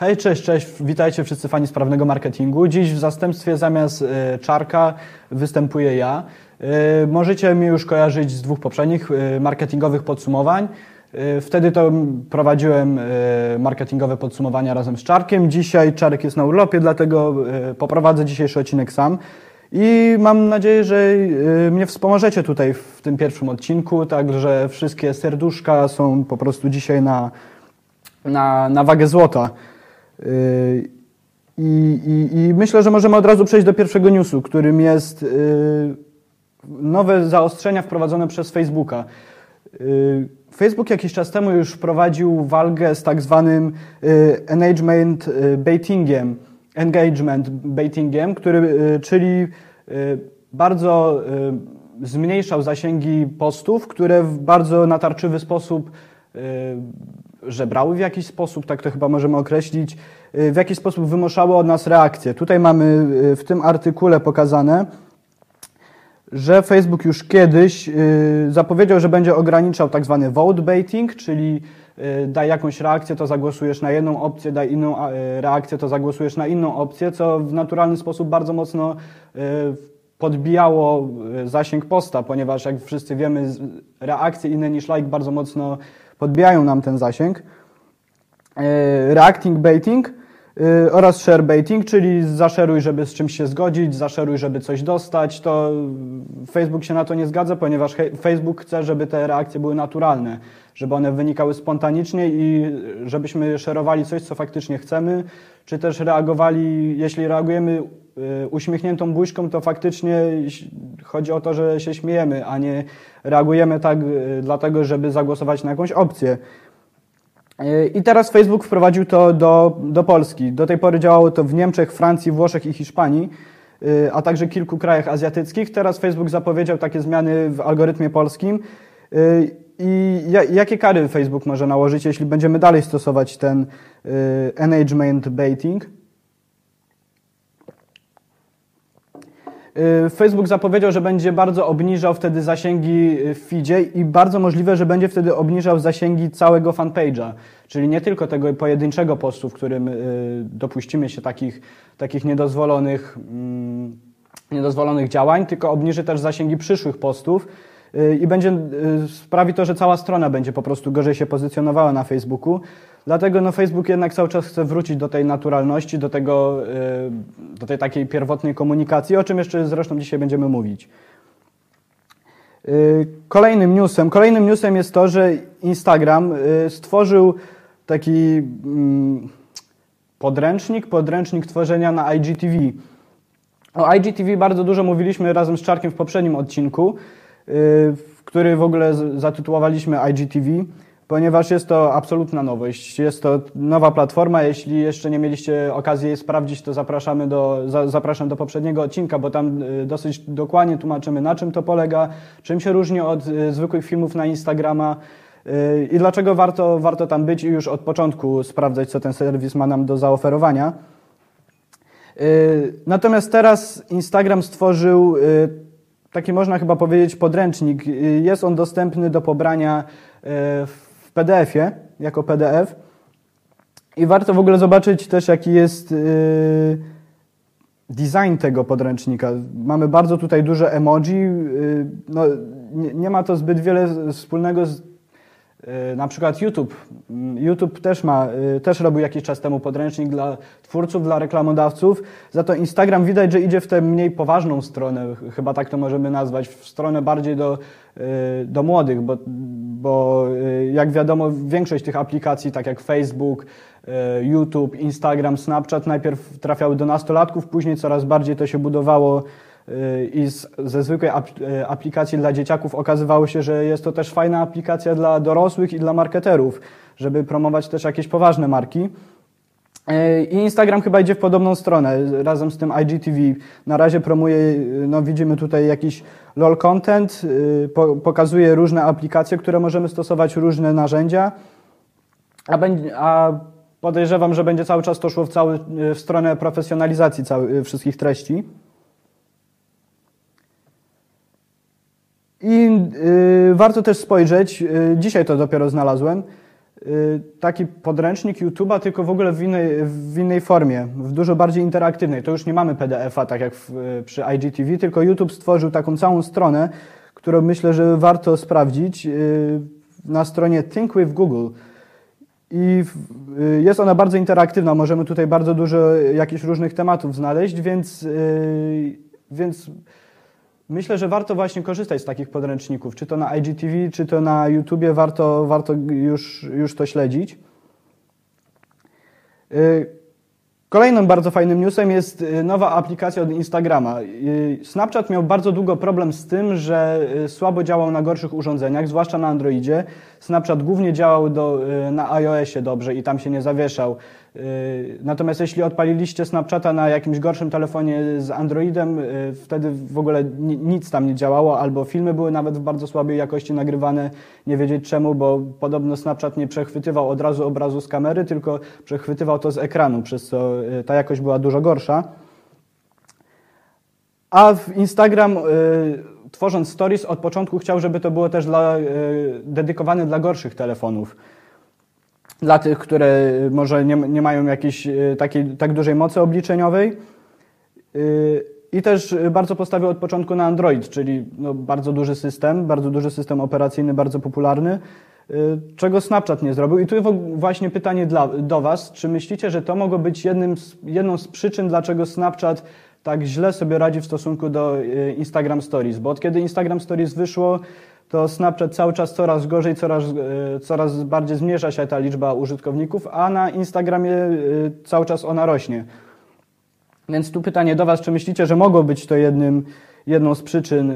Hej, cześć, cześć, witajcie wszyscy fani sprawnego marketingu. Dziś w zastępstwie zamiast e, Czarka występuję ja. E, możecie mnie już kojarzyć z dwóch poprzednich e, marketingowych podsumowań. Wtedy to prowadziłem marketingowe podsumowania razem z Czarkiem. Dzisiaj Czarek jest na urlopie, dlatego poprowadzę dzisiejszy odcinek sam. I mam nadzieję, że mnie wspomożecie tutaj w tym pierwszym odcinku, także wszystkie serduszka są po prostu dzisiaj na, na, na wagę złota. I, i, I, myślę, że możemy od razu przejść do pierwszego newsu, którym jest y, nowe zaostrzenia wprowadzone przez Facebooka. Y, Facebook jakiś czas temu już wprowadził walkę z tak zwanym engagement baitingiem, engagement baitingiem, który, czyli bardzo zmniejszał zasięgi postów, które w bardzo natarczywy sposób żebrały w jakiś sposób, tak to chyba możemy określić, y, w jakiś sposób wymuszały od nas reakcję. Tutaj mamy y, w tym artykule pokazane, że Facebook już kiedyś y, zapowiedział, że będzie ograniczał tak zwany vote baiting, czyli daj jakąś reakcję, to zagłosujesz na jedną opcję, daj inną reakcję, to zagłosujesz na inną opcję, co w naturalny sposób bardzo mocno podbijało zasięg posta, ponieważ jak wszyscy wiemy, reakcje inne niż like bardzo mocno podbijają nam ten zasięg. E, reacting baiting e, oraz share baiting, czyli zaszeruj, żeby z czymś się zgodzić, zaszeruj, żeby coś dostać, to Facebook się na to nie zgadza, ponieważ Facebook chce, żeby te reakcje były naturalne, żeby one wynikały spontanicznie i żebyśmy szerowali coś, co faktycznie chcemy, czy też reagowali, jeśli reagujemy uśmiechniętą buźką, to faktycznie chodzi o to, że się śmiejemy, a nie reagujemy tak dlatego, żeby zagłosować na jakąś opcję. I teraz Facebook wprowadził to do, do Polski. Do tej pory działało to w Niemczech, Francji, Włoszech i Hiszpanii, y, a także kilku krajach azjatyckich. Teraz Facebook zapowiedział takie zmiany w algorytmie polskim. Y, I jakie kary Facebook może nałożyć, jeśli będziemy dalej stosować ten y, engagement baiting? Facebook zapowiedział, że będzie bardzo obniżał wtedy zasięgi w feedzie i bardzo możliwe, że będzie wtedy obniżał zasięgi całego fanpage'a, czyli nie tylko tego pojedynczego postu, w którym y, dopuścimy się takich, takich niedozwolonych, mm, niedozwolonych działań, tylko obniży też zasięgi przyszłych postów. y, i będzie, sprawi to, że cała strona będzie po prostu gorzej się pozycjonowała na Facebooku. Dlatego no, Facebook jednak cały czas chce wrócić do tej naturalności, do, tego, y, do tej takiej pierwotnej komunikacji, o czym jeszcze zresztą dzisiaj będziemy mówić. Y, kolejnym newsem, kolejnym newsem jest to, że Instagram y, stworzył taki mm, podręcznik, podręcznik tworzenia na IGTV. O IGTV bardzo dużo mówiliśmy razem z Czarkiem w poprzednim odcinku, który w ogóle zatytułowaliśmy IGTV ponieważ jest to absolutna nowość. Jest to nowa platforma. Jeśli jeszcze nie mieliście okazji jej sprawdzić, to zapraszamy do, za, zapraszam do poprzedniego odcinka, bo tam y, dosyć dokładnie tłumaczymy, na czym to polega, czym się różni od y, zwykłych filmów na Instagrama y, i dlaczego warto, warto tam być i już od początku sprawdzać, co ten serwis ma nam do zaoferowania. Natomiast teraz Instagram stworzył taki, można chyba powiedzieć, podręcznik. Jest on dostępny do pobrania w w PDF-ie, jako PDF. I warto w ogóle zobaczyć też, jaki jest yy, design tego podręcznika. Mamy bardzo tutaj duże emoji. No, nie, ma to zbyt wiele wspólnego z na przykład YouTube. Mm, YouTube też ma, yy, też robił jakiś czas temu podręcznik dla twórców, dla reklamodawców. Za to Instagram widać, że idzie w tę mniej poważną stronę, chyba tak to możemy nazwać, w stronę bardziej do, yy, do młodych, bo bo jak wiadomo większość tych aplikacji, tak jak Facebook, YouTube, Instagram, Snapchat najpierw trafiały do nastolatków, później coraz bardziej to się budowało i z, ze zwykłej aplikacji dla dzieciaków okazywało się, że jest to też fajna aplikacja dla dorosłych i dla marketerów, żeby promować też jakieś poważne marki. I Instagram chyba idzie w podobną stronę, razem z tym IGTV. Na razie promuje, no widzimy tutaj jakiś LOL content, y, pokazuje różne aplikacje, które możemy stosować, różne narzędzia, a, będzie, a podejrzewam, że będzie cały czas to szło w, cały, w stronę profesjonalizacji cały, y, wszystkich treści. I y, warto też spojrzeć, y, dzisiaj to dopiero znalazłem, y, taki podręcznik YouTube'a, tylko w ogóle w innej, w innej formie, w dużo bardziej interaktywnej. To już nie mamy PDF-a, tak jak w, przy IGTV, tylko YouTube stworzył taką całą stronę, którą myślę, że warto sprawdzić y, na stronie Think with Google. I y, jest ona bardzo interaktywna, możemy tutaj bardzo dużo jakichś różnych tematów znaleźć, więc, więc Myślę, że warto właśnie korzystać z takich podręczników, czy to na IGTV, czy to na YouTubie, warto, warto już, już to śledzić. Y, kolejnym bardzo fajnym newsem jest y, nowa aplikacja od Instagrama. Y, Snapchat miał bardzo długo problem z tym, że słabo działał na gorszych urządzeniach, zwłaszcza na Androidzie. Snapchat głównie działał do, na iOSie dobrze i tam się nie zawieszał. Yy, natomiast jeśli odpaliliście Snapchata na jakimś gorszym telefonie z Androidem, yy, wtedy w ogóle nic tam nie działało, albo filmy były nawet w bardzo słabej jakości nagrywane, nie wiedzieć czemu, bo podobno Snapchat nie przechwytywał od razu obrazu z kamery, tylko przechwytywał to z ekranu, przez co yy, ta jakość była dużo gorsza. A w Instagram tworząc stories od początku chciał, żeby to było też dla, dedykowane dla gorszych telefonów dla tych, które może nie, nie mają jakiejś e, takiej, tak dużej mocy obliczeniowej. E, I też bardzo postawił od początku na Android, czyli no bardzo duży system, bardzo duży system operacyjny, bardzo popularny, czego Snapchat nie zrobił. I tu właśnie pytanie dla, do Was, czy myślicie, że to mogło być jednym z, jedną z przyczyn, dlaczego Snapchat tak źle sobie radzi w stosunku do Instagram Stories? Bo od kiedy Instagram Stories wyszło, to Snapchat cały czas coraz gorzej, coraz, e, coraz bardziej zmniejsza się ta liczba użytkowników, a na Instagramie e, cały czas ona rośnie. Więc tu pytanie do Was, czy myślicie, że mogło być to jednym, jedną z przyczyn e,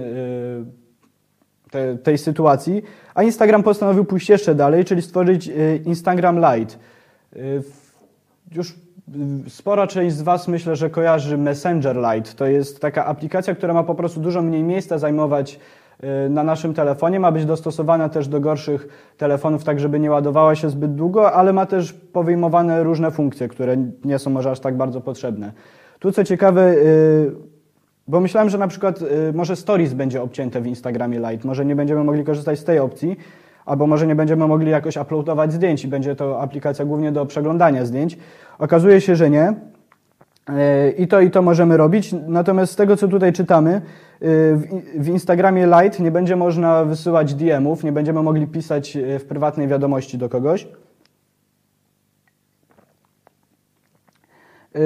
te, tej sytuacji? A Instagram postanowił pójść jeszcze dalej, czyli stworzyć Instagram Lite. Już spora część z Was myślę, że kojarzy Messenger Lite. To jest taka aplikacja, która ma po prostu dużo mniej miejsca zajmować na naszym telefonie. Ma być dostosowana też do gorszych telefonów, tak żeby nie ładowała się zbyt długo, ale ma też powyjmowane różne funkcje, które nie są może aż tak bardzo potrzebne. Tu co ciekawe, y, bo myślałem, że na przykład y, może Stories będzie obcięte w Instagramie Lite, może nie będziemy mogli korzystać z tej opcji, albo może nie będziemy mogli jakoś uploadować zdjęć i będzie to aplikacja głównie do przeglądania zdjęć. Okazuje się, że nie. I to i to możemy robić. Natomiast z tego, co tutaj czytamy, w Instagramie Lite nie będzie można wysyłać DM-ów, nie będziemy mogli pisać e, w prywatnej wiadomości do kogoś. E,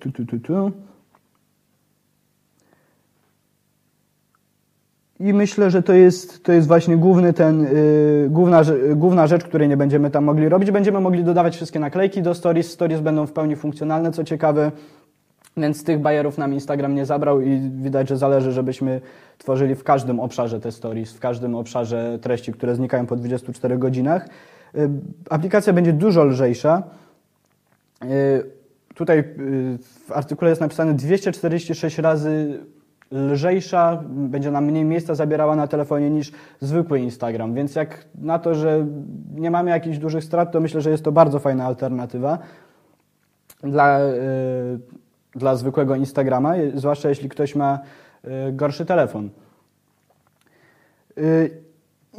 tu, tu, tu, tu. I myślę, że to jest, to jest właśnie główny ten, yy, główna, główna rzecz, której nie będziemy tam mogli robić. Będziemy mogli dodawać wszystkie naklejki do stories. Stories będą w pełni funkcjonalne, co ciekawe. Więc tych bajerów nam Instagram nie zabrał i widać, że zależy, żebyśmy tworzyli w każdym obszarze te stories, w każdym obszarze treści, które znikają po 24 godzinach. Y, aplikacja będzie dużo lżejsza. Y, tutaj y, w artykule jest napisane 246 razy lżejsza, będzie nam mniej miejsca zabierała na telefonie niż zwykły Instagram. Więc jak na to, że nie mamy jakichś dużych strat, to myślę, że jest to bardzo fajna alternatywa dla dla zwykłego Instagrama, zwłaszcza jeśli ktoś ma y, gorszy telefon. Y,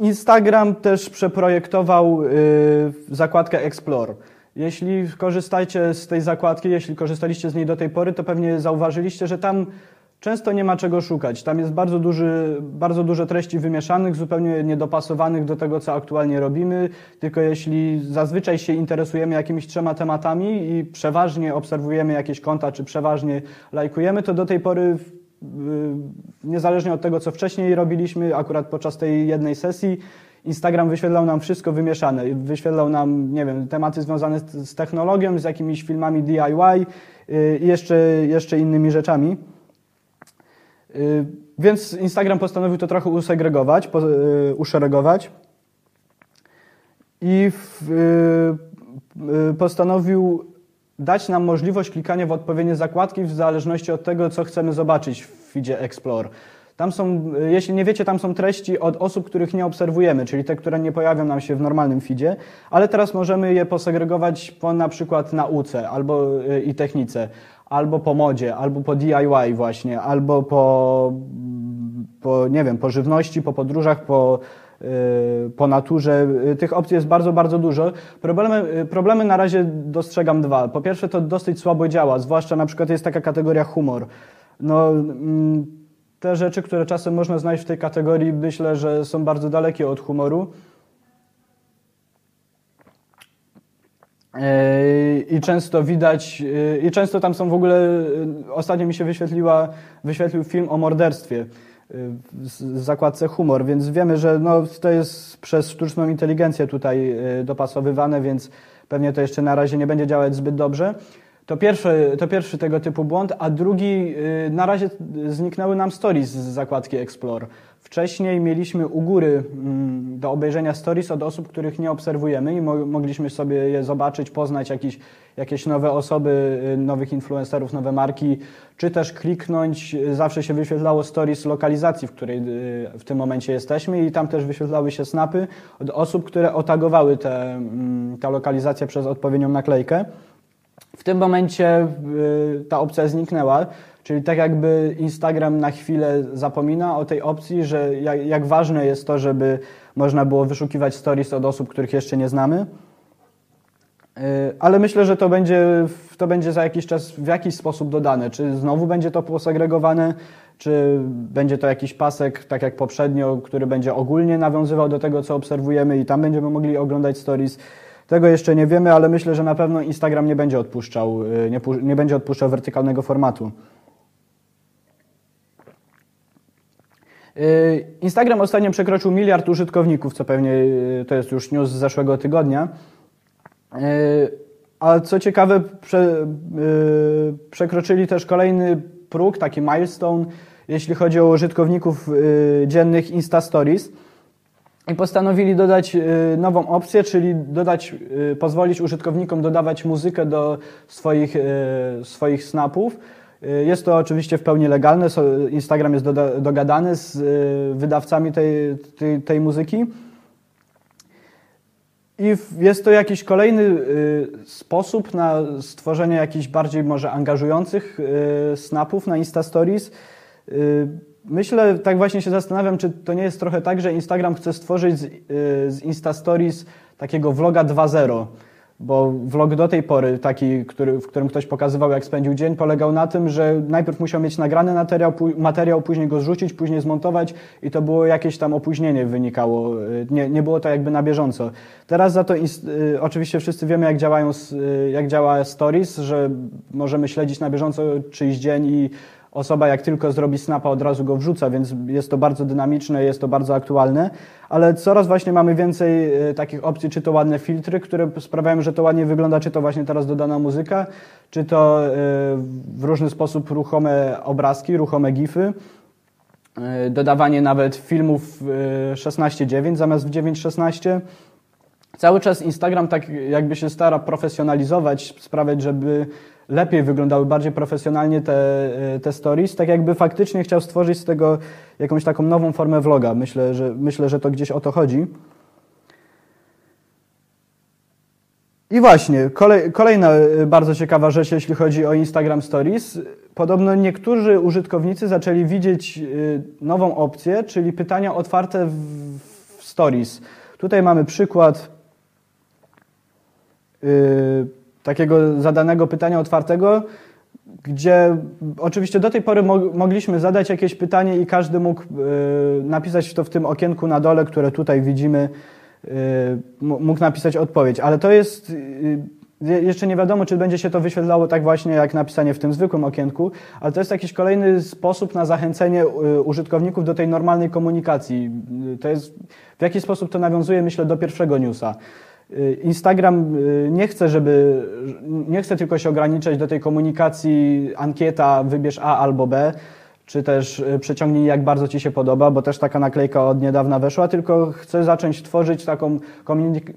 Instagram też przeprojektował y, zakładkę Explore. Jeśli korzystacie z tej zakładki, jeśli korzystaliście z niej do tej pory, to pewnie zauważyliście, że tam często nie ma czego szukać. Tam jest bardzo, duży, bardzo dużo treści wymieszanych, zupełnie niedopasowanych do tego, co aktualnie robimy. Tylko jeśli zazwyczaj się interesujemy jakimiś trzema tematami i przeważnie obserwujemy jakieś konta, czy przeważnie lajkujemy, to do tej pory niezależnie od tego, co wcześniej robiliśmy, akurat podczas tej jednej sesji, Instagram wyświetlał nam wszystko wymieszane. Wyświetlał nam, nie wiem, tematy związane z, technologią, z jakimiś filmami DIY i jeszcze, jeszcze innymi rzeczami. Y, więc Instagram postanowił to trochę usegregować, y, uszeregować i y, postanowił dać nam możliwość klikania w odpowiednie zakładki w zależności od tego, co chcemy zobaczyć w feedzie Explore. Tam są, jeśli nie wiecie, tam są treści od osób, których nie obserwujemy, czyli te, które nie pojawią nam się w normalnym feedzie, ale teraz możemy je posegregować po na przykład nauce albo i technice, albo po modzie, albo po DIY właśnie, albo po, po nie wiem, po żywności, po podróżach, po po naturze. Tych opcji jest bardzo, bardzo dużo. Problemy, problemy na razie dostrzegam dwa. Po pierwsze to dosyć słabo działa, zwłaszcza na przykład jest taka kategoria humor. No, mm, te rzeczy, które czasem można znaleźć w tej kategorii, myślę, że są bardzo dalekie od humoru. I często widać, i często tam są w ogóle, ostatnio mi się wyświetliła, wyświetlił film o morderstwie w zakładce humor, więc wiemy, że no, to jest przez sztuczną inteligencję tutaj dopasowywane, więc pewnie to jeszcze na razie nie będzie działać zbyt dobrze. To pierwszy, to pierwszy tego typu błąd, a drugi, y, na razie zniknęły nam stories z zakładki Explore. Wcześniej mieliśmy u góry mm, do obejrzenia stories od osób, których nie obserwujemy i mogliśmy sobie je zobaczyć, poznać jakieś, jakieś nowe osoby, y, nowych influencerów, nowe marki, czy też kliknąć. Zawsze się wyświetlało stories lokalizacji, w której y, w tym momencie jesteśmy i tam też wyświetlały się snapy od osób, które otagowały te, mm, ta lokalizacja przez odpowiednią naklejkę. W tym momencie y, ta opcja zniknęła, czyli tak jakby Instagram na chwilę zapomina o tej opcji, że jak, jak ważne jest to, żeby można było wyszukiwać stories od osób, których jeszcze nie znamy. Y, ale myślę, że to będzie, to będzie za jakiś czas w jakiś sposób dodane. Czy znowu będzie to posegregowane, czy będzie to jakiś pasek, tak jak poprzednio, który będzie ogólnie nawiązywał do tego, co obserwujemy i tam będziemy mogli oglądać stories. Tego jeszcze nie wiemy, ale myślę, że na pewno Instagram nie będzie odpuszczał, y, nie, nie będzie odpuszczał wertykalnego formatu. Instagram ostatnio przekroczył miliard użytkowników, co pewnie y, to jest już news z zeszłego tygodnia. A co ciekawe, prze, przekroczyli też kolejny próg, taki milestone, jeśli chodzi o użytkowników dziennych Insta Stories i postanowili dodać y, nową opcję, czyli dodać, y, pozwolić użytkownikom dodawać muzykę do swoich, y, swoich snapów. Jest to oczywiście w pełni legalne. Instagram jest dogadany z wydawcami tej, tej, tej muzyki. I jest to jakiś kolejny sposób na stworzenie jakichś bardziej może angażujących snapów na Insta Stories Myślę, tak właśnie się zastanawiam, czy to nie jest trochę tak, że Instagram chce stworzyć z, y, z Insta Stories takiego vloga 2.0, bo vlog do tej pory, taki, który, w którym ktoś pokazywał, jak spędził dzień, polegał na tym, że najpierw musiał mieć nagrany materiał, materiał później go zrzucić, później zmontować i to było jakieś tam opóźnienie wynikało. Y, nie, nie było to jakby na bieżąco. Teraz za to y, oczywiście wszyscy wiemy, jak, działają, jak działa Stories, że możemy śledzić na bieżąco czyjś dzień i osoba jak tylko zrobi snapa, od razu go wrzuca, więc jest to bardzo dynamiczne, jest to bardzo aktualne, ale coraz właśnie mamy więcej e, takich opcji, czy to ładne filtry, które sprawiają, że to ładnie wygląda, czy to właśnie teraz dodana muzyka, czy to e, w różny sposób ruchome obrazki, ruchome gify, e, dodawanie nawet filmów 16.9 zamiast w 9.16. Cały czas Instagram tak jakby się stara profesjonalizować, sprawiać, żeby lepiej wyglądały, bardziej profesjonalnie te, e, te stories, tak jakby faktycznie chciał stworzyć z tego jakąś taką nową formę vloga. Myślę, że, myślę, że to gdzieś o to chodzi. I właśnie, kolej, kolejna e, bardzo ciekawa rzecz, jeśli chodzi o Instagram Stories. Podobno niektórzy użytkownicy zaczęli widzieć e, nową opcję, czyli pytania otwarte w Stories. Tutaj mamy przykład takiego zadanego pytania otwartego, gdzie oczywiście do tej pory mogliśmy zadać jakieś pytanie i każdy mógł y, napisać to w tym okienku na dole, które tutaj widzimy, y, mógł napisać odpowiedź, ale to jest y, jeszcze nie wiadomo, czy będzie się to wyświetlało tak właśnie jak napisanie w tym zwykłym okienku, ale to jest jakiś kolejny sposób na zachęcenie użytkowników do tej normalnej komunikacji. To jest, w jaki sposób to nawiązuje, myślę, do pierwszego newsa. Y, Instagram y, nie chce, żeby, nie chce tylko się ograniczać do tej komunikacji ankieta wybierz A albo B, czy też y, przeciągnij jak bardzo Ci się podoba, bo też taka naklejka od niedawna weszła, tylko chce zacząć tworzyć taką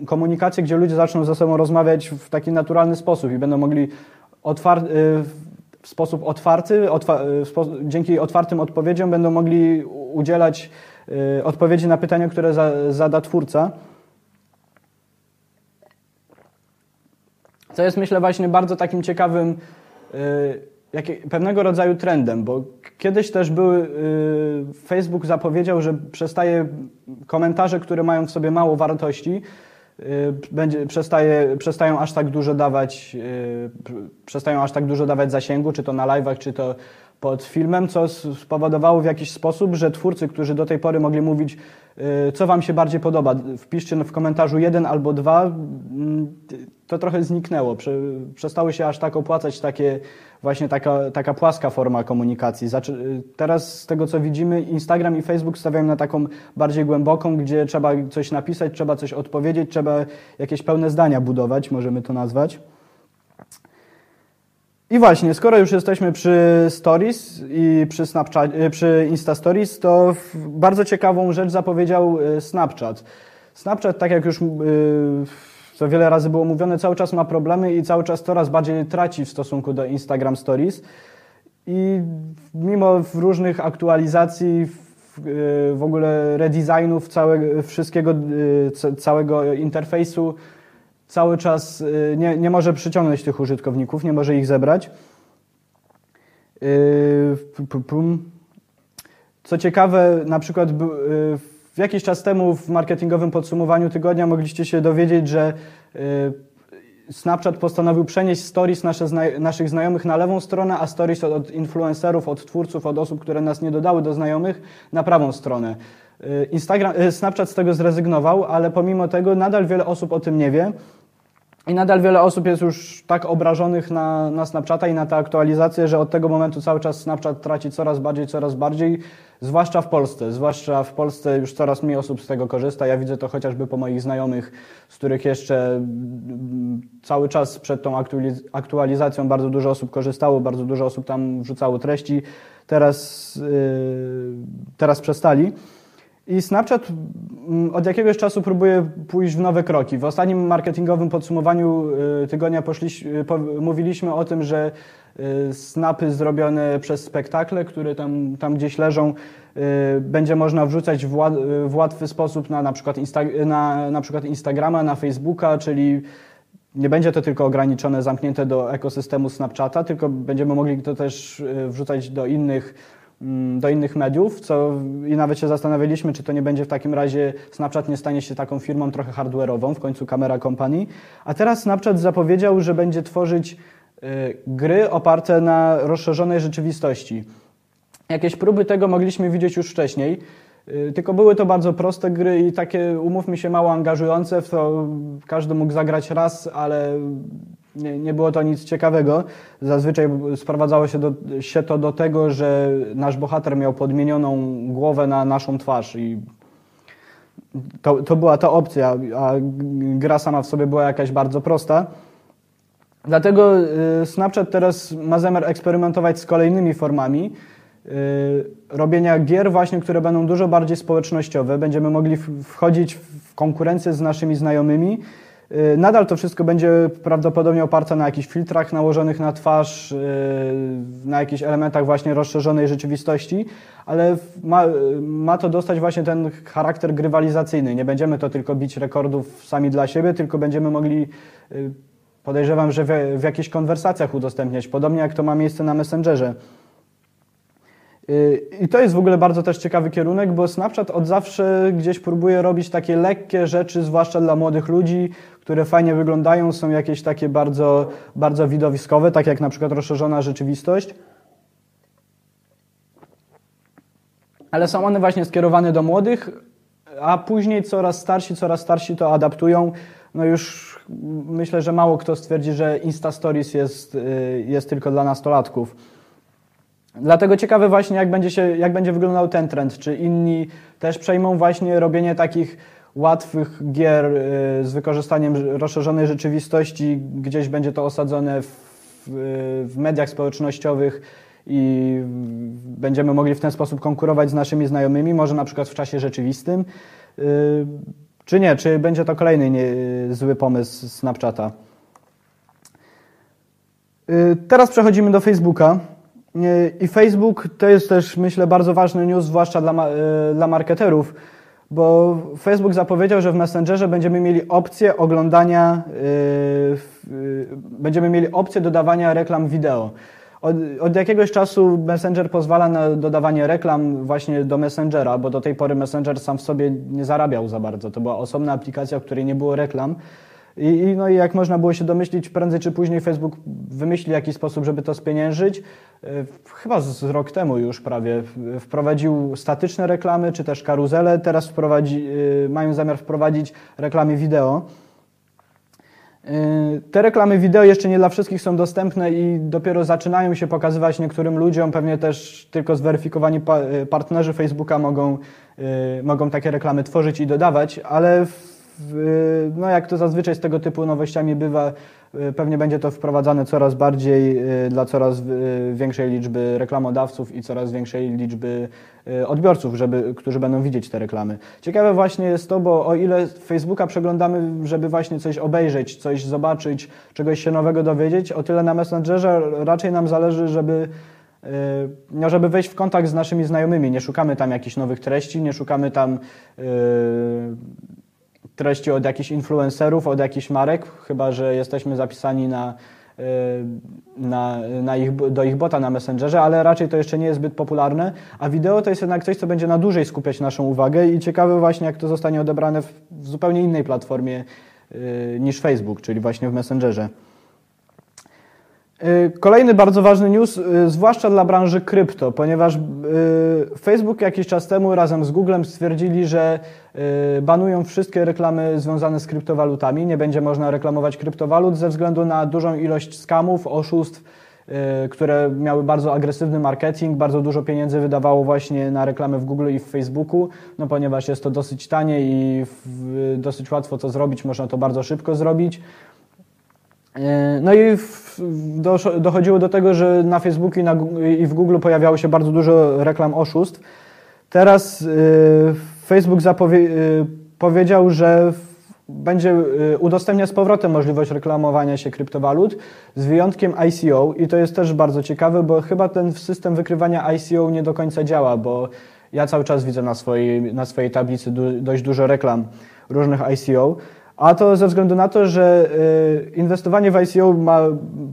komunikację, gdzie ludzie zaczną ze sobą rozmawiać w taki naturalny sposób i będą mogli w sposób otwarty, otwa spo dzięki otwartym odpowiedziom będą mogli udzielać odpowiedzi na pytania, które za zada twórca. Co jest myślę właśnie bardzo takim ciekawym, y, pewnego rodzaju trendem, bo kiedyś też były, y, Facebook zapowiedział, że przestaje komentarze, które mają w sobie mało wartości, y, będzie, przestaje, przestają aż tak dużo dawać, przestają aż tak dużo dawać zasięgu, czy to na live'ach, czy to pod filmem, co spowodowało w jakiś sposób, że twórcy, którzy do tej pory mogli mówić, y, co Wam się bardziej podoba, wpiszcie w komentarzu jeden albo dwa, mm, to trochę zniknęło. Przestały się aż tak opłacać takie właśnie taka, taka płaska forma komunikacji. Teraz z tego co widzimy, Instagram i Facebook stawiają na taką bardziej głęboką, gdzie trzeba coś napisać, trzeba coś odpowiedzieć, trzeba jakieś pełne zdania budować, możemy to nazwać. I właśnie, skoro już jesteśmy przy Stories i przy, Snapchat, e, przy Insta Stories, to bardzo ciekawą rzecz zapowiedział e, Snapchat. Snapchat, tak jak już e, co wiele razy było mówione, cały czas ma problemy i cały czas coraz bardziej traci w stosunku do Instagram Stories. I mimo różnych aktualizacji, w ogóle redesignów całego, wszystkiego, całego interfejsu, cały czas y, nie, nie może przyciągnąć tych użytkowników, nie może ich zebrać. Y, Co ciekawe, na przykład y, jakiś czas temu w marketingowym podsumowaniu tygodnia mogliście się dowiedzieć, że Snapchat postanowił przenieść stories nasze, naszych znajomych na lewą stronę, a stories od influencerów, od twórców, od osób, które nas nie dodały do znajomych, na prawą stronę. Instagram, Snapchat z tego zrezygnował, ale pomimo tego nadal wiele osób o tym nie wie. I nadal wiele osób jest już tak obrażonych na, na Snapchata i na te aktualizacje, że od tego momentu cały czas Snapchat traci coraz bardziej, coraz bardziej, zwłaszcza w Polsce. Zwłaszcza w Polsce już coraz mniej osób z tego korzysta. Ja widzę to chociażby po moich znajomych, z których jeszcze mm, cały czas przed tą aktualizacją bardzo dużo osób korzystało, bardzo dużo osób tam wrzucało treści. Teraz, yy, teraz przestali. I Snapchat mm, od jakiegoś czasu próbuje pójść w nowe kroki. W ostatnim marketingowym podsumowaniu y, tygodnia poszliśmy, mówiliśmy o tym, że y, snapy zrobione przez spektakle, które tam, tam gdzieś leżą, y, będzie można wrzucać w, łatwy sposób na na przykład, Insta, na, na przykład Instagrama, na Facebooka, czyli nie będzie to tylko ograniczone, zamknięte do ekosystemu Snapchata, tylko będziemy mogli to też wrzucać do innych do innych mediów, co i nawet się zastanawialiśmy, czy to nie będzie w takim razie Snapchat nie stanie się taką firmą trochę hardware'ową, w końcu kamera company. A teraz Snapchat zapowiedział, że będzie tworzyć y, gry oparte na rozszerzonej rzeczywistości. Jakieś próby tego mogliśmy widzieć już wcześniej, y, tylko były to bardzo proste gry i takie, umówmy się, mało angażujące, w to każdy mógł zagrać raz, ale nie, nie było to nic ciekawego. Zazwyczaj sprowadzało się, do, się to do tego, że nasz bohater miał podmienioną głowę na naszą twarz i to, to była ta opcja, a gra sama w sobie była jakaś bardzo prosta. Dlatego y, Snapchat teraz ma zamiar eksperymentować z kolejnymi formami y, robienia gier właśnie, które będą dużo bardziej społecznościowe. Będziemy mogli wchodzić w konkurencję z naszymi znajomymi nadal to wszystko będzie prawdopodobnie oparte na jakichś filtrach nałożonych na twarz, y, na jakichś elementach właśnie rozszerzonej rzeczywistości, ale ma, ma to dostać właśnie ten charakter grywalizacyjny. Nie będziemy to tylko bić rekordów sami dla siebie, tylko będziemy mogli, y, podejrzewam, że w, w jakichś konwersacjach udostępniać, podobnie jak to ma miejsce na Messengerze. I to jest w ogóle bardzo też ciekawy kierunek, bo Snapchat od zawsze gdzieś próbuje robić takie lekkie rzeczy, zwłaszcza dla młodych ludzi, które fajnie wyglądają, są jakieś takie bardzo, bardzo widowiskowe, tak jak na przykład rozszerzona rzeczywistość. Ale są one właśnie skierowane do młodych, a później coraz starsi, coraz starsi to adaptują. No już myślę, że mało kto stwierdzi, że Insta Stories jest, y, jest tylko dla nastolatków. Dlatego ciekawe właśnie, jak będzie, się, jak będzie wyglądał ten trend. Czy inni też przejmą właśnie robienie takich łatwych gier y, z wykorzystaniem rozszerzonej rzeczywistości, gdzieś będzie to osadzone w, w mediach społecznościowych i będziemy mogli w ten sposób konkurować z naszymi znajomymi, może na przykład w czasie rzeczywistym. Y, czy nie? Czy będzie to kolejny nie, zły pomysł Snapchata? Y, teraz przechodzimy do Facebooka. I Facebook to jest też, myślę, bardzo ważny news, zwłaszcza dla, dla marketerów, bo Facebook zapowiedział, że w Messengerze będziemy mieli opcję oglądania, yy, yy, będziemy mieli opcję dodawania reklam wideo. od, od, jakiegoś czasu Messenger pozwala na dodawanie reklam właśnie do Messengera, bo do tej pory Messenger sam w sobie nie zarabiał za bardzo. To była osobna aplikacja, w której nie było reklam. I, I, no i jak można było się domyślić, prędzej czy później Facebook wymyśli jakiś sposób, żeby to spieniężyć. E, chyba z rok temu już prawie wprowadził statyczne reklamy, czy też karuzele. Teraz wprowadzi, e, mają zamiar wprowadzić reklamy wideo. E, te reklamy wideo jeszcze nie dla wszystkich są dostępne i dopiero zaczynają się pokazywać niektórym ludziom. Pewnie też tylko zweryfikowani partnerzy Facebooka mogą, mogą takie reklamy tworzyć i dodawać, ale no jak to zazwyczaj z tego typu nowościami bywa, y, pewnie będzie to wprowadzane coraz bardziej y, dla coraz y, większej liczby reklamodawców i coraz większej liczby odbiorców, żeby, którzy będą widzieć te reklamy. Ciekawe właśnie jest to, bo o ile Facebooka przeglądamy, żeby właśnie coś obejrzeć, coś zobaczyć, czegoś się nowego dowiedzieć, o tyle na Messengerze raczej nam zależy, żeby no, żeby wejść w kontakt z naszymi znajomymi. Nie szukamy tam jakichś nowych treści, nie szukamy tam treści od jakichś influencerów, od jakichś marek, chyba że jesteśmy zapisani na, y, na, na ich, do ich bota na Messengerze, ale raczej to jeszcze nie jest zbyt popularne, a wideo to jest jednak coś, co będzie na dłużej skupiać naszą uwagę i ciekawe właśnie, jak to zostanie odebrane w, w zupełnie innej platformie y, niż Facebook, czyli właśnie w Messengerze. Y, kolejny bardzo ważny news, y, zwłaszcza dla branży krypto, ponieważ y, Facebook jakiś czas temu razem z Googlem stwierdzili, że banują wszystkie reklamy związane z kryptowalutami. Nie będzie można reklamować kryptowalut ze względu na dużą ilość skamów, oszustw, które miały bardzo agresywny marketing, bardzo dużo pieniędzy wydawało właśnie na reklamy w Google i w Facebooku, no ponieważ jest to dosyć tanie i dosyć łatwo to zrobić, można to bardzo szybko zrobić. E, no i dochodziło do tego, że na Facebooku i, w Google pojawiało się bardzo dużo reklam oszustw. Teraz e, Facebook e, powiedział, że będzie udostępnia z powrotem możliwość reklamowania się kryptowalut z wyjątkiem ICO i to jest też bardzo ciekawe, bo chyba ten system wykrywania ICO nie do końca działa, bo ja cały czas widzę na swojej, na swojej tablicy dość dużo reklam różnych ICO. A to ze względu na to, że y, inwestowanie w ICO ma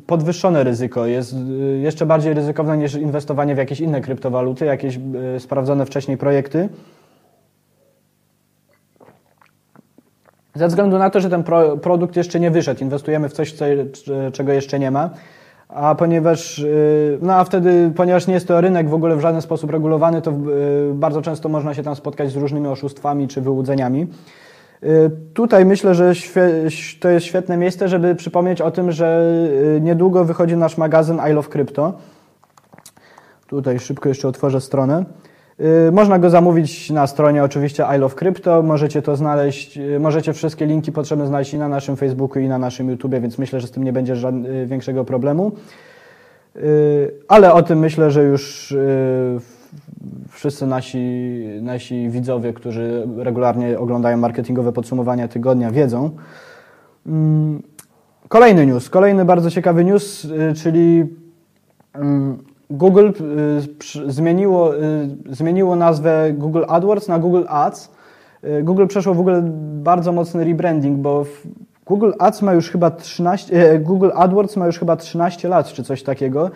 podwyższone ryzyko, jest y, jeszcze bardziej ryzykowne niż inwestowanie w jakieś inne kryptowaluty, jakieś y, sprawdzone wcześniej projekty. Ze względu na to, że ten produkt jeszcze nie wyszedł, inwestujemy w coś, czego jeszcze nie ma, a ponieważ, no a wtedy, ponieważ nie jest to rynek w ogóle w żaden sposób regulowany, to bardzo często można się tam spotkać z różnymi oszustwami czy wyłudzeniami. Y, tutaj myślę, że to jest świetne miejsce, żeby przypomnieć o tym, że y, niedługo wychodzi nasz magazyn I Love Crypto. Tutaj szybko jeszcze otworzę stronę. Y, można go zamówić na stronie oczywiście I Love Crypto. Możecie to znaleźć, możecie wszystkie linki potrzebne znaleźć i na naszym Facebooku i na naszym YouTubie, więc myślę, że z tym nie będzie żadnego większego problemu. Ale o tym myślę, że już wszyscy nasi, nasi widzowie, którzy regularnie oglądają marketingowe podsumowania tygodnia, wiedzą. Mm, kolejny news, kolejny bardzo ciekawy news, y, czyli mm, Google y, zmieniło, y, zmieniło nazwę Google AdWords na Google Ads. Google przeszło w ogóle bardzo mocny rebranding, bo Google Ads ma już chyba 13, Google AdWords ma już chyba 13 lat, czy coś takiego.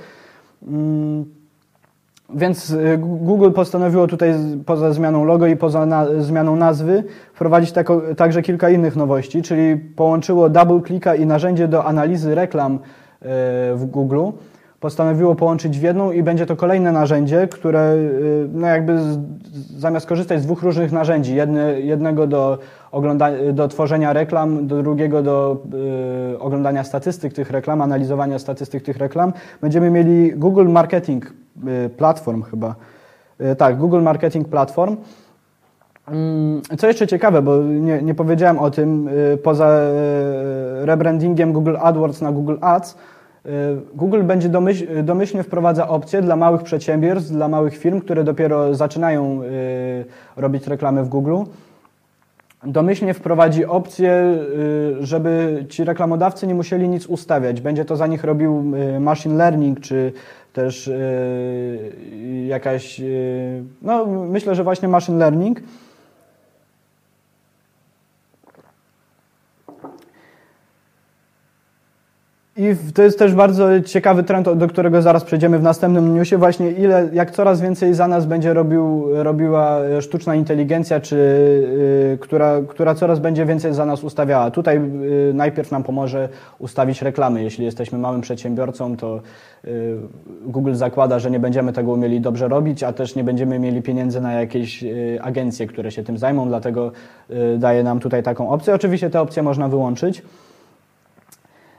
Więc y, Google postanowiło tutaj poza zmianą logo i poza na, zmianą nazwy wprowadzić tako, także kilka innych nowości, czyli połączyło double clicka i narzędzie do analizy reklam y, w Google. Postanowiło połączyć w jedną i będzie to kolejne narzędzie, które y, no jakby z, zamiast korzystać z dwóch różnych narzędzi, jedne, jednego do, do tworzenia reklam, do drugiego do y, oglądania statystyk tych reklam, analizowania statystyk tych reklam, będziemy mieli Google Marketing Y, platform chyba. Y, tak, Google Marketing Platform. Mm, co jeszcze ciekawe, bo nie, nie powiedziałem o tym, y, poza rebrandingiem Google AdWords na Google Ads, Google będzie domyśl, domyślnie wprowadza opcje dla małych przedsiębiorstw, dla małych firm, które dopiero zaczynają robić reklamy w Google. Domyślnie wprowadzi opcję, żeby ci reklamodawcy nie musieli nic ustawiać. Będzie to za nich robił machine learning czy też jakaś, no myślę, że właśnie machine learning. I to jest też bardzo ciekawy trend, do którego zaraz przejdziemy w następnym newsie, właśnie ile, jak coraz więcej za nas będzie robił, robiła sztuczna inteligencja, czy, y, która, która coraz będzie więcej za nas ustawiała. Tutaj y, najpierw nam pomoże ustawić reklamy. Jeśli jesteśmy małym przedsiębiorcą, to Google zakłada, że nie będziemy tego umieli dobrze robić, a też nie będziemy mieli pieniędzy na jakieś agencje, które się tym zajmą, dlatego daje nam tutaj taką opcję. Oczywiście te opcje można wyłączyć.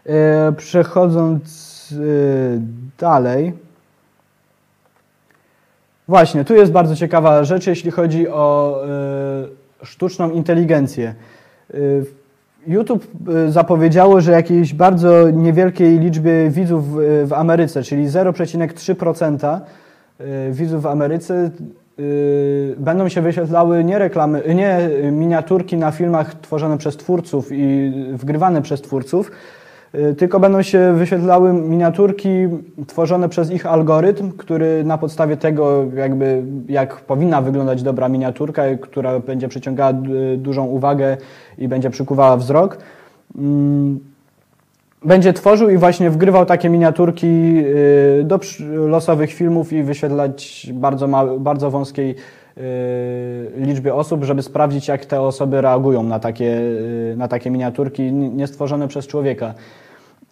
E, przechodząc e, dalej. Właśnie, tu jest bardzo ciekawa rzecz, jeśli chodzi o e, sztuczną inteligencję. YouTube zapowiedziało, że jakiejś bardzo niewielkiej liczbie widzów w Ameryce, czyli 0,3% widzów w Ameryce będą się wyświetlały nie reklamy, nie miniaturki na filmach tworzone przez twórców i wgrywane przez twórców, tylko będą się wyświetlały miniaturki tworzone przez ich algorytm, który na podstawie tego, jakby jak powinna wyglądać dobra miniaturka, która będzie przyciągała y, dużą uwagę i będzie przykuwała wzrok, mm, będzie tworzył i właśnie wgrywał takie miniaturki y, do losowych filmów i wyświetlać bardzo, bardzo wąskiej liczbie osób, żeby sprawdzić, jak te osoby reagują na takie, na takie miniaturki niestworzone przez człowieka.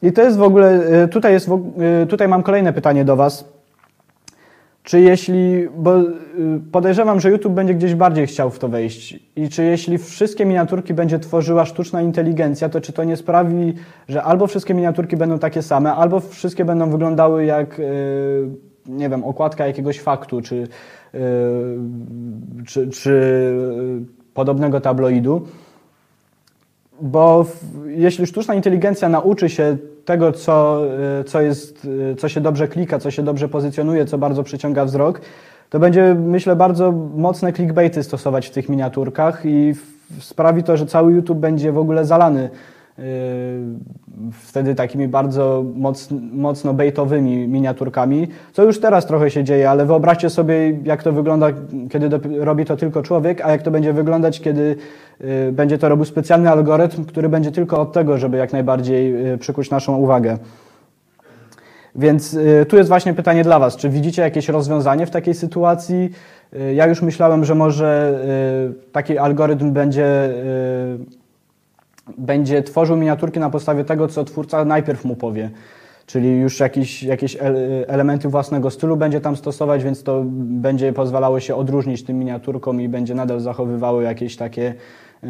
I to jest w ogóle, y, tutaj, jest, y, tutaj mam kolejne pytanie do Was. Czy jeśli, bo y, podejrzewam, że YouTube będzie gdzieś bardziej chciał w to wejść i czy jeśli wszystkie miniaturki będzie tworzyła sztuczna inteligencja, to czy to nie sprawi, że albo wszystkie miniaturki będą takie same, albo wszystkie będą wyglądały jak, nie wiem, okładka jakiegoś faktu, czy, czy, czy podobnego tabloidu? Bo jeśli sztuczna inteligencja nauczy się tego, co, y, co, jest, y, co się dobrze klika, co się dobrze pozycjonuje, co bardzo przyciąga wzrok, to będzie, myślę, bardzo mocne clickbaity stosować w tych miniaturkach i sprawi to, że cały YouTube będzie w ogóle zalany wtedy takimi bardzo mocno baitowymi miniaturkami, co już teraz trochę się dzieje, ale wyobraźcie sobie, jak to wygląda, kiedy robi to tylko człowiek, a jak to będzie wyglądać, kiedy yy, będzie to robił specjalny algorytm, który będzie tylko od tego, żeby jak najbardziej yy, przykuć naszą uwagę. Więc tu jest właśnie pytanie dla Was. Czy widzicie jakieś rozwiązanie w takiej sytuacji? Ja już myślałem, że może taki algorytm będzie będzie tworzył miniaturki na podstawie tego, co twórca najpierw mu powie. Czyli już jakieś, jakieś elementy własnego stylu będzie tam stosować, więc to będzie pozwalało się odróżnić tym miniaturkom i będzie nadal zachowywało jakieś takie, e,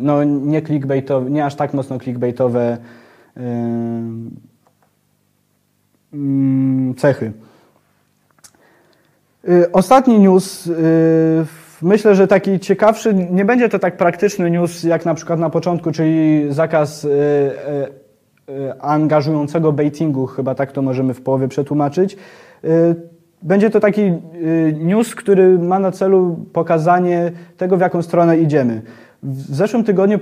no nie clickbaitowe, nie aż tak mocno clickbaitowe e, mm, cechy. E, ostatni news Myślę, że taki ciekawszy, nie będzie to tak praktyczny news jak na przykład na początku, czyli zakaz y, y, y, angażującego baitingu, chyba tak to możemy w połowie przetłumaczyć. Będzie to taki news, który ma na celu pokazanie tego, w jaką stronę idziemy. W zeszłym tygodniu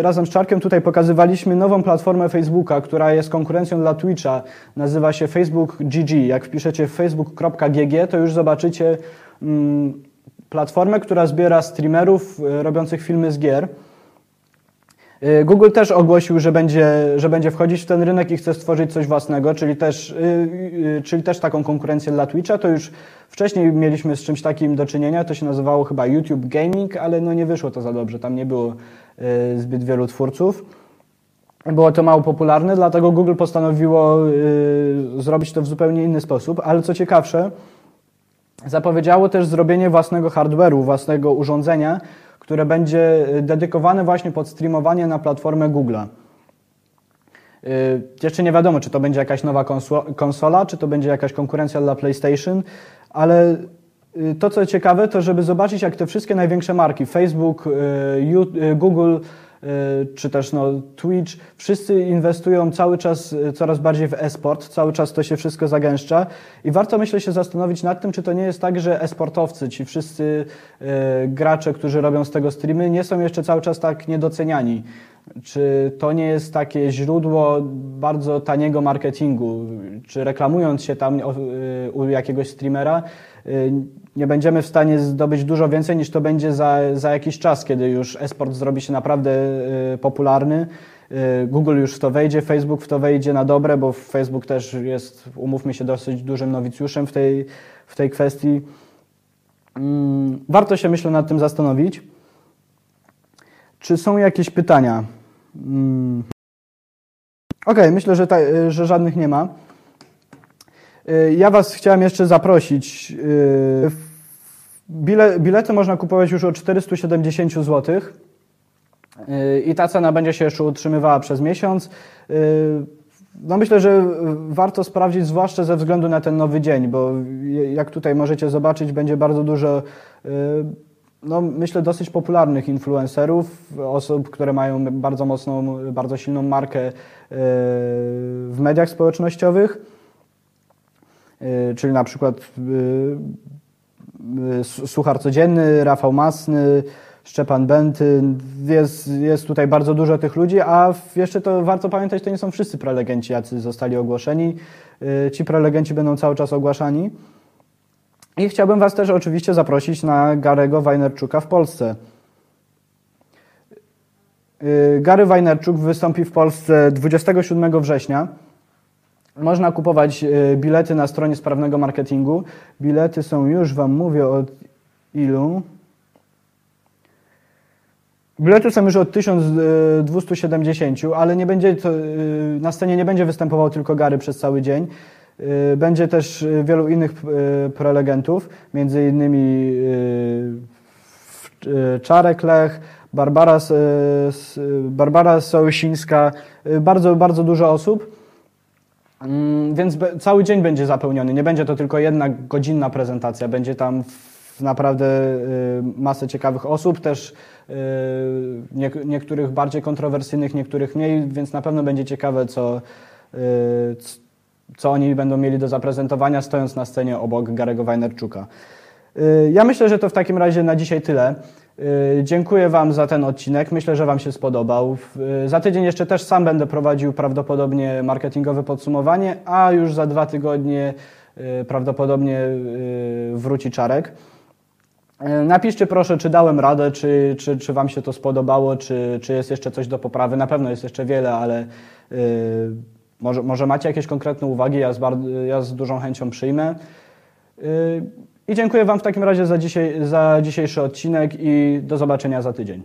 razem z Czarkiem tutaj pokazywaliśmy nową platformę Facebooka, która jest konkurencją dla Twitcha. Nazywa się Facebook GG. Jak wpiszecie facebook.gg, to już zobaczycie mm, platformę, która zbiera streamerów e, robiących filmy z gier. E, Google też ogłosił, że będzie, że będzie wchodzić w ten rynek i chce stworzyć coś własnego, czyli też, e, czyli też taką konkurencję dla Twitcha. To już wcześniej mieliśmy z czymś takim do czynienia, to się nazywało chyba YouTube Gaming, ale no nie wyszło to za dobrze, tam nie było zbyt wielu twórców. Było to mało popularne, dlatego Google postanowiło zrobić to w zupełnie inny sposób, ale co ciekawsze, zapowiedziało też zrobienie własnego hardware'u, własnego urządzenia, które będzie y, dedykowane właśnie pod streamowanie na platformę Google'a. Y, jeszcze nie wiadomo, czy to będzie jakaś nowa konsola, czy to będzie jakaś konkurencja dla PlayStation, ale y, to, co ciekawe, to żeby zobaczyć, jak te wszystkie największe marki, Facebook, Google, czy też no, Twitch, wszyscy inwestują cały czas y, coraz bardziej w e-sport, cały czas to się wszystko zagęszcza i warto myślę się zastanowić nad tym, czy to nie jest tak, że e-sportowcy, ci wszyscy y, gracze, którzy robią z tego streamy, nie są jeszcze cały czas tak niedoceniani. Czy to nie jest takie źródło bardzo taniego marketingu? Czy reklamując się tam u jakiegoś streamera, nie będziemy w stanie zdobyć dużo więcej niż to będzie za, za jakiś czas, kiedy już esport zrobi się naprawdę y, popularny Google już w to wejdzie, Facebook w to wejdzie na dobre, bo Facebook też jest, umówmy się, dosyć dużym nowicjuszem w tej, w tej kwestii. Mm, warto się, myślę, nad tym zastanowić. Czy są jakieś pytania? Mm. Ok, myślę, że, ta, że żadnych nie ma. Y, ja Was chciałem jeszcze zaprosić. Y, bile, bilety można kupować już o 470 zł. Y, I ta cena będzie się jeszcze utrzymywała przez miesiąc. No myślę, że warto sprawdzić, zwłaszcza ze względu na ten nowy dzień, bo jak tutaj możecie zobaczyć, będzie bardzo dużo, no myślę, dosyć popularnych influencerów, osób, które mają bardzo mocną, bardzo silną markę w mediach społecznościowych. Y, czyli na przykład y, y, Suchar Codzienny, Rafał Masny, Szczepan Benty, jest, jest tutaj bardzo dużo tych ludzi, a jeszcze to warto pamiętać, to nie są wszyscy prelegenci, jacy zostali ogłoszeni. Ci prelegenci będą cały czas ogłaszani. I chciałbym Was też oczywiście zaprosić na Garego Wajnerczuka w Polsce. Gary Wajnerczuk wystąpi w Polsce 27 września. Można kupować e, bilety na stronie sprawnego marketingu. Bilety są już Wam mówię od ilu? Bilety są już od 1270, ale nie będzie to, e, na scenie nie będzie występował tylko Gary przez cały dzień. E, będzie też wielu innych prelegentów, między innymi Czarek Lech, Barbara, Barbara Sołysińska, bardzo, bardzo dużo osób. Mm, więc cały dzień będzie zapełniony. Nie będzie to tylko jedna godzinna prezentacja. Będzie tam naprawdę y, masę ciekawych osób, też y, niektórych bardziej kontrowersyjnych, niektórych mniej, więc na pewno będzie ciekawe, co, y, co oni będą mieli do zaprezentowania, stojąc na scenie obok Garego Wajnerczuka. Ja myślę, że to w takim razie na dzisiaj tyle. Y, dziękuję Wam za ten odcinek. Myślę, że Wam się spodobał. Y, za tydzień jeszcze też sam będę prowadził prawdopodobnie marketingowe podsumowanie, a już za dwa tygodnie y, prawdopodobnie wróci Czarek. Napiszcie proszę, czy dałem radę, czy, czy, czy Wam się to spodobało, czy, czy jest jeszcze coś do poprawy. Na pewno jest jeszcze wiele, ale może, może macie jakieś konkretne uwagi, ja z, ja z dużą chęcią przyjmę. I dziękuję Wam w takim razie za, dzisiaj, za dzisiejszy odcinek i do zobaczenia za tydzień.